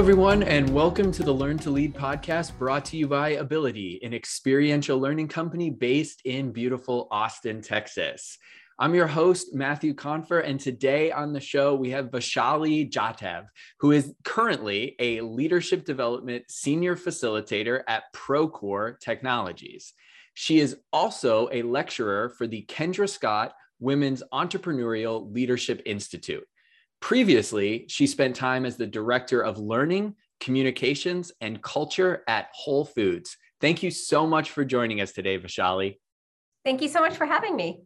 everyone, and welcome to the Learn to Lead podcast brought to you by Abilitie, an experiential learning company based in beautiful Austin, Texas. I'm your host, Matthew Confer, and today on the show, we have Vaishali Jadhav, who is currently a leadership development senior facilitator at Procore Technologies. She is also a lecturer for the Kendra Scott Women's Entrepreneurial Leadership Institute. Previously, she spent time as the director of learning, communications, and culture at Whole Foods. Thank you so much for joining us today, Vaishali. Thank you so much for having me.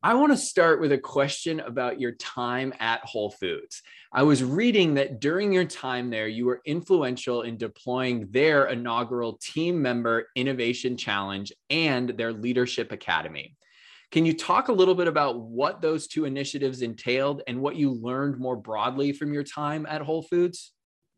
I want to start with a question about your time at Whole Foods. I was reading that during your time there, you were influential in deploying their inaugural Team Member Innovation Challenge and their Leadership Academy. Can you talk a little bit about what those two initiatives entailed and what you learned more broadly from your time at Whole Foods?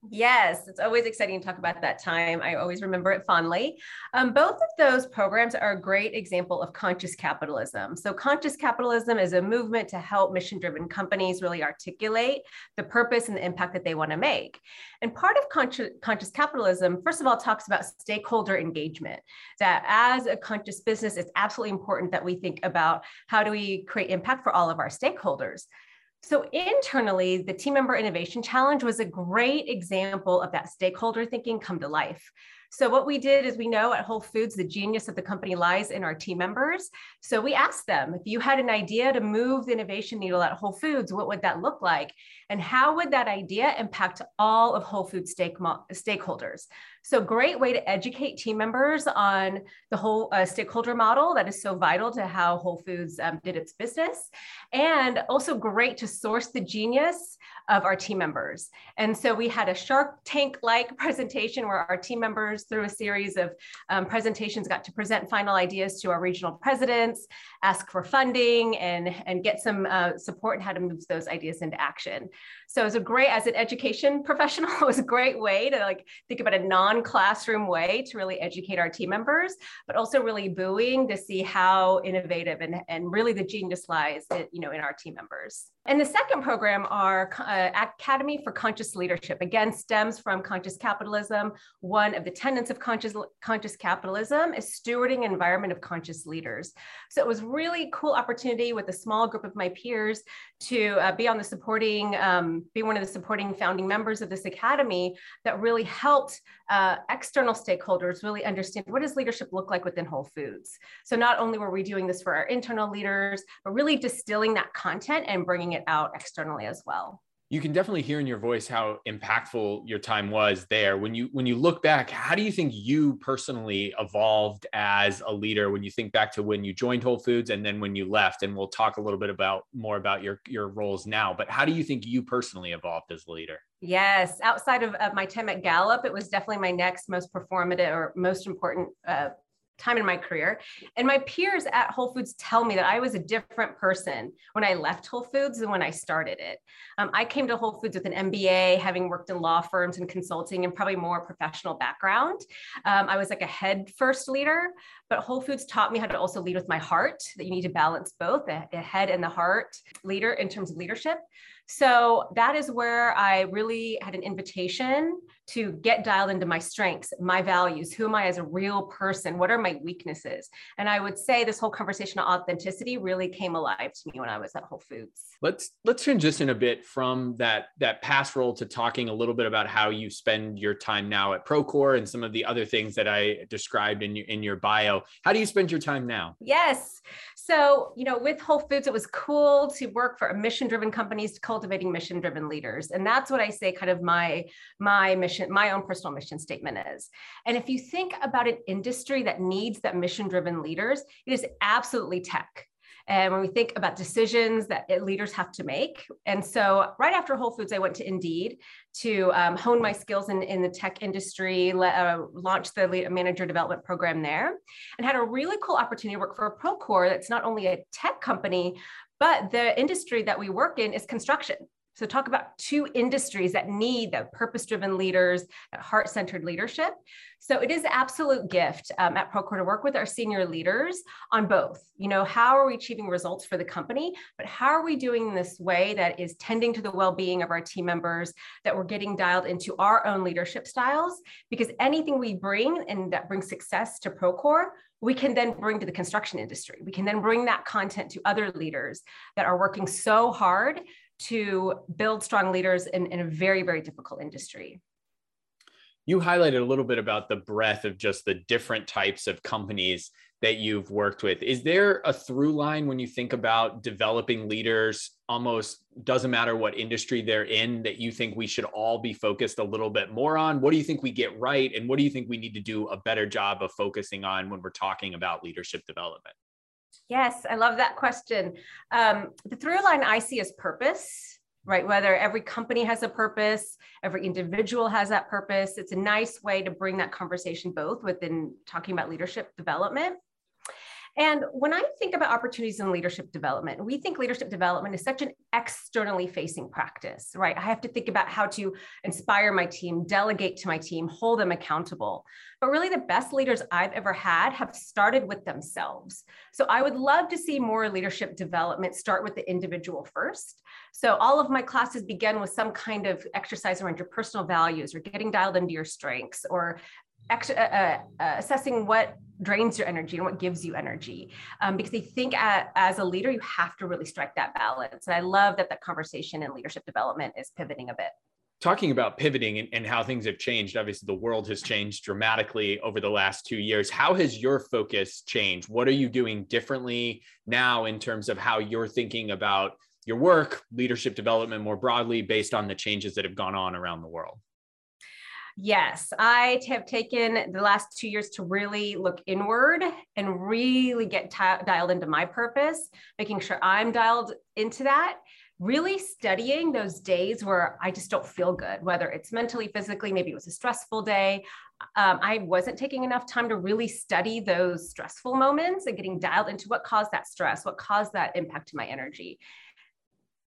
Yes, it's always exciting to talk about that time. I always remember it fondly. Um, both of those programs are a great example of conscious capitalism. So, conscious capitalism is a movement to help mission driven companies really articulate the purpose and the impact that they want to make. And part of conscious, conscious capitalism, first of all, talks about stakeholder engagement, that as a conscious business, it's absolutely important that we think about how do we create impact for all of our stakeholders. So internally, the Team Member Innovation Challenge was a great example of that stakeholder thinking come to life. So what we did is we know at Whole Foods, the genius of the company lies in our team members. So we asked them, if you had an idea to move the innovation needle at Whole Foods, what would that look like? And how would that idea impact all of Whole Foods stake stakeholders? So great way to educate team members on the whole uh, stakeholder model that is so vital to how Whole Foods um, did its business. And also great to source the genius of our team members. And so we had a Shark Tank-like presentation where our team members through a series of um, presentations got to present final ideas to our regional presidents, ask for funding and, and get some uh, support in how to move those ideas into action. So it was a great, as an education professional, it was a great way to like think about a non-classroom way to really educate our team members, but also really buoying to see how innovative and, and really the genius lies, you know, in our team members. And the second program, our uh, Academy for Conscious Leadership, again, stems from conscious capitalism. One of the tenets of conscious, conscious capitalism is stewarding environment of conscious leaders. So it was really cool opportunity with a small group of my peers to uh, be on the supporting, um, be one of the supporting founding members of this academy that really helped uh, external stakeholders really understand what does leadership look like within Whole Foods. So not only were we doing this for our internal leaders, but really distilling that content and bringing it out externally as well you can definitely hear in your voice how impactful your time was there. When you when you look back how do you think you personally evolved as a leader when you think back to when you joined whole foods and then when you left? And we'll talk a little bit about more about your your roles now but how do you think you personally evolved as a leader? Yes outside of, of my time at gallup it was definitely my next most performative or most important uh, time in my career. And my peers at Whole Foods tell me that I was a different person when I left Whole Foods than when I started it. Um, I came to Whole Foods with an MBA, having worked in law firms and consulting and probably more professional background. Um, I was like a head first leader, but Whole Foods taught me how to also lead with my heart, that you need to balance both the, head and the heart leader in terms of leadership. So that is where I really had an invitation to get dialed into my strengths, my values. Who am I as a real person? What are my weaknesses? And I would say this whole conversation of authenticity really came alive to me when I was at Whole Foods. Let's let's transition a bit from that that past role to talking a little bit about how you spend your time now at Procore and some of the other things that I described in your in your bio. How do you spend your time now? Yes. So, you know, with Whole Foods, it was cool to work for a mission-driven companies cultivating mission-driven leaders. And that's what I say kind of my my mission, my own personal mission statement is. And if you think about an industry that needs that mission-driven leaders, it is absolutely tech and when we think about decisions that leaders have to make. And so, right after Whole Foods, I went to Indeed to um, hone my skills in, in the tech industry, uh, launch the manager development program there, and had a really cool opportunity to work for a Procore that's not only a tech company, but the industry that we work in is construction. So, talk about two industries that need the purpose driven leaders, that heart centered leadership. So, it is an absolute gift um, at Procore to work with our senior leaders on both. You know, how are we achieving results for the company, but how are we doing this way that is tending to the well being of our team members, that we're getting dialed into our own leadership styles? Because anything we bring and that brings success to Procore, we can then bring to the construction industry. We can then bring that content to other leaders that are working so hard to build strong leaders in, in a very, very difficult industry. You highlighted a little bit about the breadth of just the different types of companies that you've worked with. Is there a through line when you think about developing leaders, almost doesn't matter what industry they're in, that you think we should all be focused a little bit more on? What do you think we get right? And what do you think we need to do a better job of focusing on when we're talking about leadership development? Yes, I love that question. Um, the through line I see is purpose, right? Whether every company has a purpose, every individual has that purpose. It's a nice way to bring that conversation both within talking about leadership development. And when I think about opportunities in leadership development, we think leadership development is such an externally facing practice, right? I have to think about how to inspire my team, delegate to my team, hold them accountable. But really, the best leaders I've ever had have started with themselves. So I would love to see more leadership development start with the individual first. So all of my classes begin with some kind of exercise around your personal values or getting dialed into your strengths or uh, uh, uh, assessing what drains your energy and what gives you energy. Um, because they think at, as a leader you have to really strike that balance. And i love that that conversation in leadership development is pivoting a bit. Talking about pivoting and, and, how things have changed obviously the world has changed dramatically over the last two years. How has your focus changed? What are you doing differently now in terms of how you're thinking about your work leadership development more broadly based on the changes that have gone on around the world Yes, I have taken the last two years to really look inward and really get t- dialed into my purpose, making sure I'm dialed into that. Really studying those days where I just don't feel good, whether it's mentally, physically, maybe it was a stressful day. Um, I wasn't taking enough time to really study those stressful moments and getting dialed into what caused that stress, what caused that impact to my energy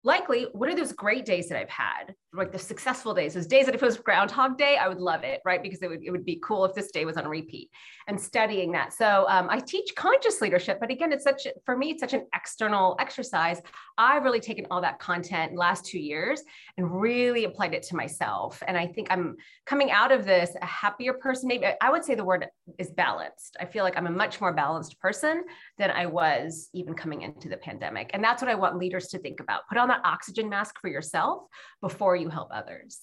likely what are those great days that i've had like the successful days. Those days that if it was groundhog day i would love it right? Because it would, it would be cool if this day was on repeat and studying that. So um, i teach conscious leadership but again it's such for me it's such an external exercise. I've really taken all that content last two years and really applied it to myself. And i think i'm coming out of this a happier person. Maybe i would say the word is balanced. I feel like i'm a much more balanced person than i was even coming into the pandemic. And that's what i want leaders to think about. Put on that oxygen mask for yourself before you help others?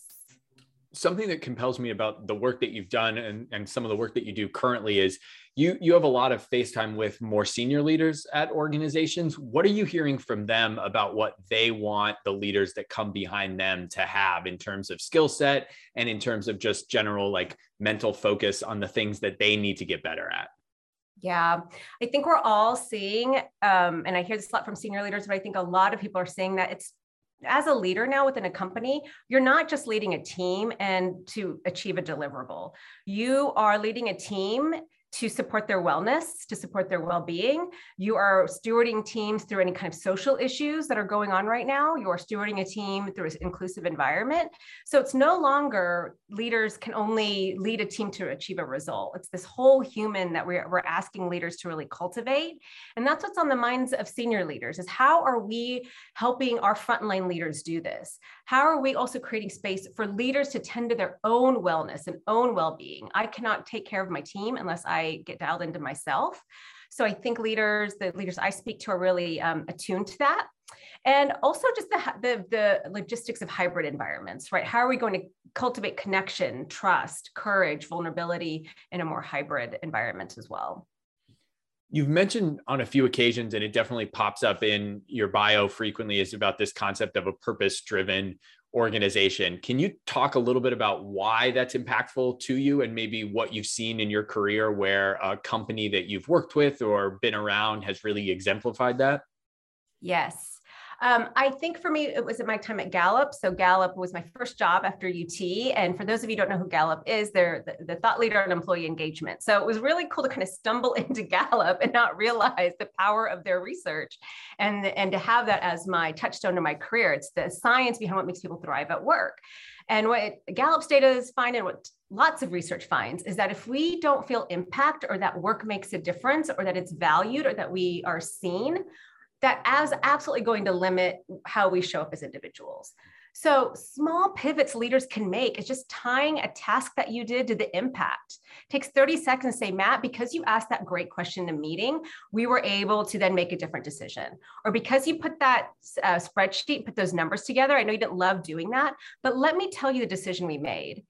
Something that compels me about the work that you've done and, and some of the work that you do currently is you you have a lot of face time with more senior leaders at organizations. What are you hearing from them about what they want the leaders that come behind them to have in terms of skill set and in terms of just general like mental focus on the things that they need to get better at? Yeah, I think we're all seeing, um, and I hear this a lot from senior leaders, but I think a lot of people are saying that it's as a leader now within a company, you're not just leading a team and to achieve a deliverable. You are leading a team to support their wellness, to support their well being. You are stewarding teams through any kind of social issues that are going on right now. You are stewarding a team through an inclusive environment. So it's no longer leaders can only lead a team to achieve a result. It's this whole human that we're, we're asking leaders to really cultivate. And that's what's on the minds of senior leaders is how are we helping our frontline leaders do this? How are we also creating space for leaders to tend to their own wellness and own well being? I cannot take care of my team unless I I get dialed into myself. So I think leaders, the leaders I speak to, are really um, attuned to that. And also just the, the, the logistics of hybrid environments, right? How are we going to cultivate connection, trust, courage, vulnerability in a more hybrid environment as well? You've mentioned on a few occasions, and it definitely pops up in your bio frequently, is about this concept of a purpose driven organization. Can you talk a little bit about why that's impactful to you and maybe what you've seen in your career where a company that you've worked with or been around has really exemplified that? Yes. Um, I think for me, it was at my time at Gallup. So Gallup was my first job after UT. And for those of you who don't know who Gallup is, they're the, the thought leader on employee engagement. So it was really cool to kind of stumble into Gallup and not realize the power of their research and, and to have that as my touchstone in my career. It's the science behind what makes people thrive at work. And what Gallup's data is finding, what lots of research finds, is that if we don't feel impact or that work makes a difference or that it's valued or that we are seen, that as absolutely going to limit how we show up as individuals. So small pivots leaders can make is just tying a task that you did to the impact. It takes 30 seconds to say, Matt, because you asked that great question in a meeting, we were able to then make a different decision. Or because you put that uh, spreadsheet, put those numbers together, I know you didn't love doing that, but let me tell you the decision we made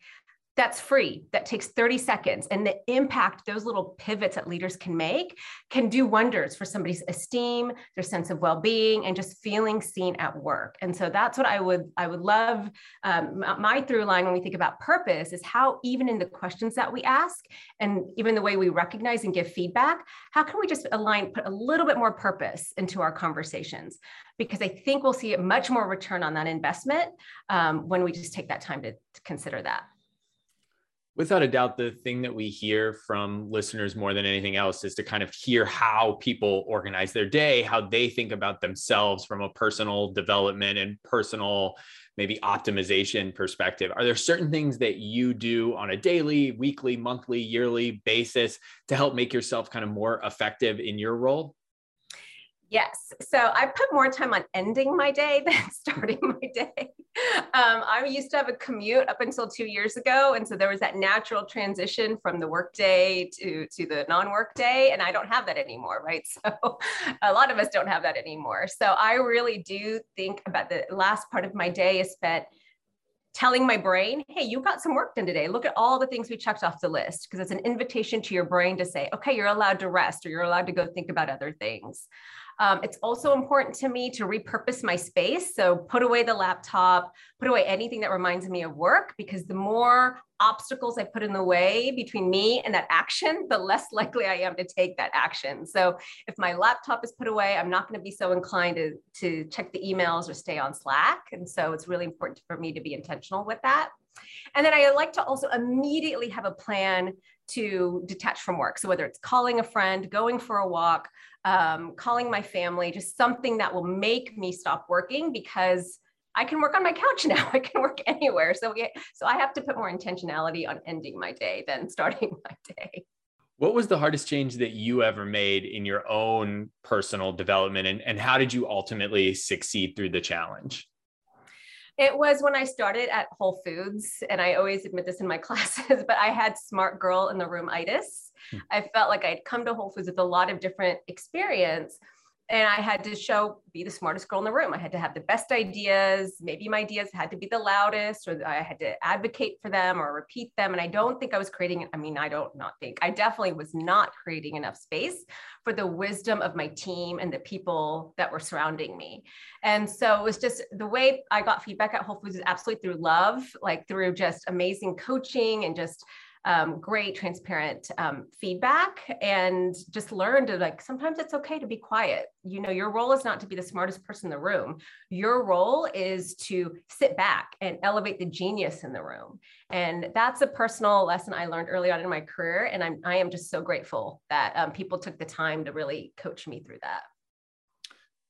that's free that takes 30 seconds and the impact those little pivots that leaders can make can do wonders for somebody's esteem their sense of well-being and just feeling seen at work. And so that's what i would i would love um, my through line when we think about purpose is how even in the questions that we ask and even the way we recognize and give feedback how can we just align put a little bit more purpose into our conversations? Because i think we'll see a much more return on that investment um, when we just take that time to, to consider that without a doubt, the thing that we hear from listeners more than anything else is to kind of hear how people organize their day, how they think about themselves from a personal development and personal maybe optimization perspective. Are there certain things that you do on a daily, weekly, monthly, yearly basis to help make yourself kind of more effective in your role? Yes. So I put more time on ending my day than starting my day. Um, I used to have a commute up until two years ago. And so there was that natural transition from the workday to, to the non work day. And I don't have that anymore. Right. So a lot of us don't have that anymore. So I really do think about the last part of my day is spent telling my brain, hey, you got some work done today. Look at all the things we checked off the list because it's an invitation to your brain to say, okay, you're allowed to rest or you're allowed to go think about other things. Um, it's also important to me to repurpose my space. So put away the laptop, put away anything that reminds me of work, because the more obstacles I put in the way between me and that action, the less likely I am to take that action. So if my laptop is put away, I'm not going to be so inclined to, to check the emails or stay on Slack. And so it's really important for me to be intentional with that. And then I like to also immediately have a plan to detach from work. So whether it's calling a friend, going for a walk, um, calling my family, just something that will make me stop working because I can work on my couch now. I can work anywhere. So we, so I have to put more intentionality on ending my day than starting my day. What was the hardest change that you ever made in your own personal development and, and how did you ultimately succeed through the challenge? It was when I started at Whole Foods, and I always admit this in my classes, but I had smart girl in the room itis. Hmm. I felt like I'd come to Whole Foods with a lot of different experience and I had to show be the smartest girl in the room. I had to have the best ideas. Maybe my ideas had to be the loudest, or I had to advocate for them or repeat them. And I don't think I was creating. I mean, I don't not think I definitely was not creating enough space for the wisdom of my team and the people that were surrounding me. And so it was just the way I got feedback at Whole Foods is absolutely through love, like through just amazing coaching and just um, great transparent um, feedback and just learned to like sometimes it's okay to be quiet. You know your role is not to be the smartest person in the room. Your role is to sit back and elevate the genius in the room. And that's a personal lesson i learned early on in my career. And i'm i am just so grateful that um, people took the time to really coach me through that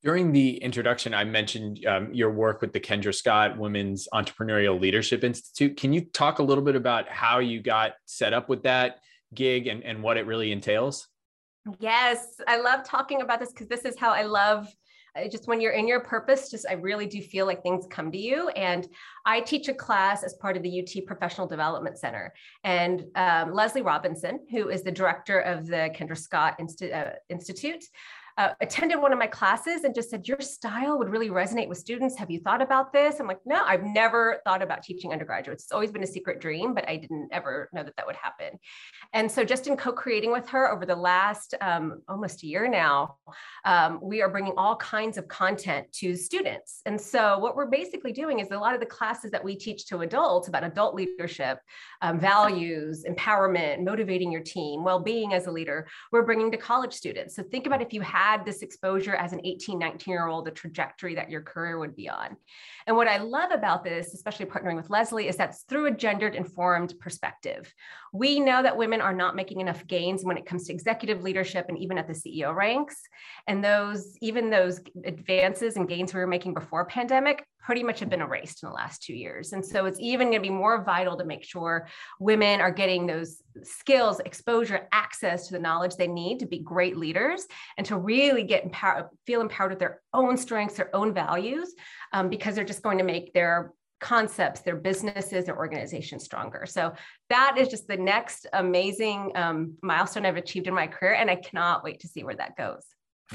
during the introduction, I mentioned um, your work with the Kendra Scott Women's Entrepreneurial Leadership Institute. Can you talk a little bit about how you got set up with that gig and, and what it really entails? Yes, I love talking about this because this is how I love just when you're in your purpose just i really do feel like things come to you and i teach a class as part of the ut professional development center and um, leslie robinson who is the director of the kendra scott Insti- uh, institute uh, attended one of my classes and just said, Your style would really resonate with students. Have you thought about this? I'm like, No, I've never thought about teaching undergraduates. It's always been a secret dream, but I didn't ever know that that would happen. And so, just in co creating with her over the last um, almost a year now, um, we are bringing all kinds of content to students. And so, what we're basically doing is a lot of the classes that we teach to adults about adult leadership, um, values, empowerment, motivating your team, well being as a leader, we're bringing to college students. So, think about if you have had this exposure as an 18, 19 year old, the trajectory that your career would be on. And what I love about this, especially partnering with Leslie, is that's through a gendered informed perspective. We know that women are not making enough gains when it comes to executive leadership and even at the CEO ranks. And those, even those advances and gains we were making before pandemic pretty much have been erased in the last two years. And so it's even going to be more vital to make sure women are getting those skills, exposure, access to the knowledge they need to be great leaders and to really get empowered, feel empowered with their own strengths, their own values, um, because they're just going to make their concepts, their businesses, their organizations stronger. So that is just the next amazing um, milestone I've achieved in my career. And I cannot wait to see where that goes.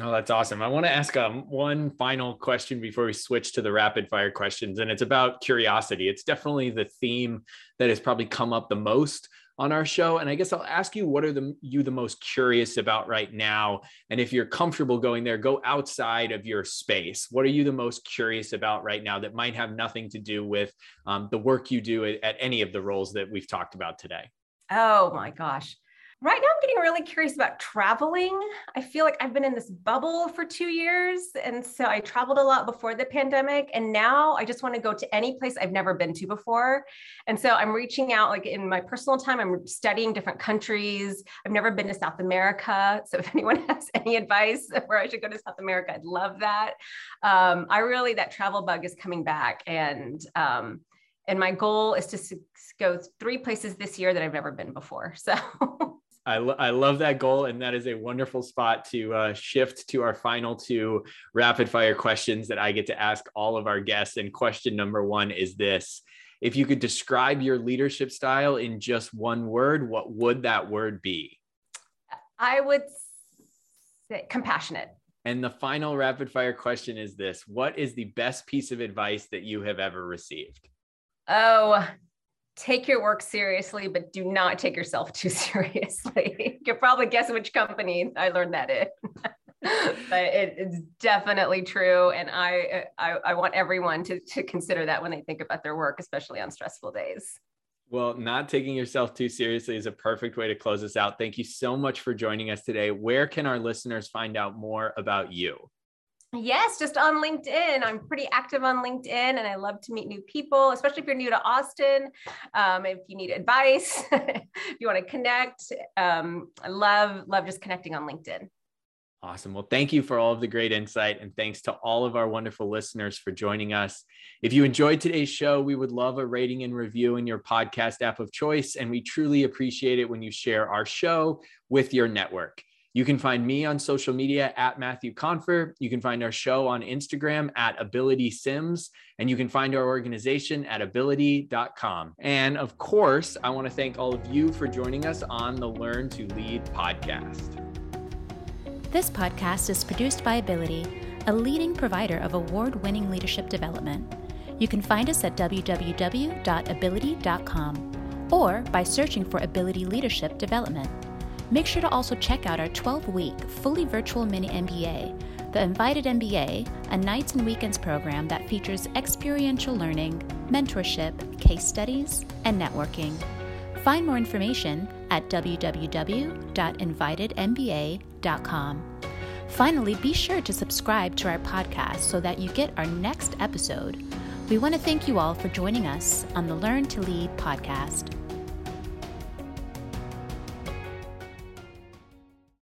Oh, that's awesome. I want to ask um, one final question before we switch to the rapid fire questions. And it's about curiosity. It's definitely the theme that has probably come up the most on our show. And I guess I'll ask you, what are the, you the most curious about right now? And if you're comfortable going there, go outside of your space. What are you the most curious about right now that might have nothing to do with um, the work you do at, at any of the roles that we've talked about today? Oh my gosh right now I'm getting really curious about traveling. I feel like I've been in this bubble for two years. And so I traveled a lot before the pandemic. And now I just want to go to any place I've never been to before. And so I'm reaching out, like in my personal time, I'm studying different countries. I've never been to South America. So if anyone has any advice where I should go to South America, I'd love that. Um, I really, that travel bug is coming back. And um, and my goal is to go three places this year that I've never been before. So I, lo- I love that goal. And that is a wonderful spot to uh, shift to our final two rapid fire questions that I get to ask all of our guests. And question number one is this If you could describe your leadership style in just one word, what would that word be? I would say compassionate. And the final rapid fire question is this What is the best piece of advice that you have ever received? Oh, take your work seriously, but do not take yourself too seriously. you can probably guess which company I learned that in. but it, it's definitely true. And I, I, I want everyone to, to consider that when they think about their work, especially on stressful days. Well, not taking yourself too seriously is a perfect way to close us out. Thank you so much for joining us today. Where can our listeners find out more about you? Yes, just on LinkedIn. I'm pretty active on LinkedIn and I love to meet new people, especially if you're new to Austin. Um, if you need advice, if you want to connect, um, I love, love just connecting on LinkedIn. Awesome. Well, thank you for all of the great insight. And thanks to all of our wonderful listeners for joining us. If you enjoyed today's show, we would love a rating and review in your podcast app of choice. And we truly appreciate it when you share our show with your network. You can find me on social media at Matthew Confer. You can find our show on Instagram at Abilitie Sims, and you can find our organization at abilitie.com. And of course, I want to thank all of you for joining us on the Learn to Lead podcast. This podcast is produced by Abilitie, a leading provider of award winning leadership development. You can find us at www.abilitie.com or by searching for Abilitie Leadership Development. Make sure to also check out our 12 week, fully virtual mini MBA, the Invited MBA, a nights and weekends program that features experiential learning, mentorship, case studies, and networking. Find more information at www.invitedmba.com. Finally, be sure to subscribe to our podcast so that you get our next episode. We want to thank you all for joining us on the Learn to Lead podcast.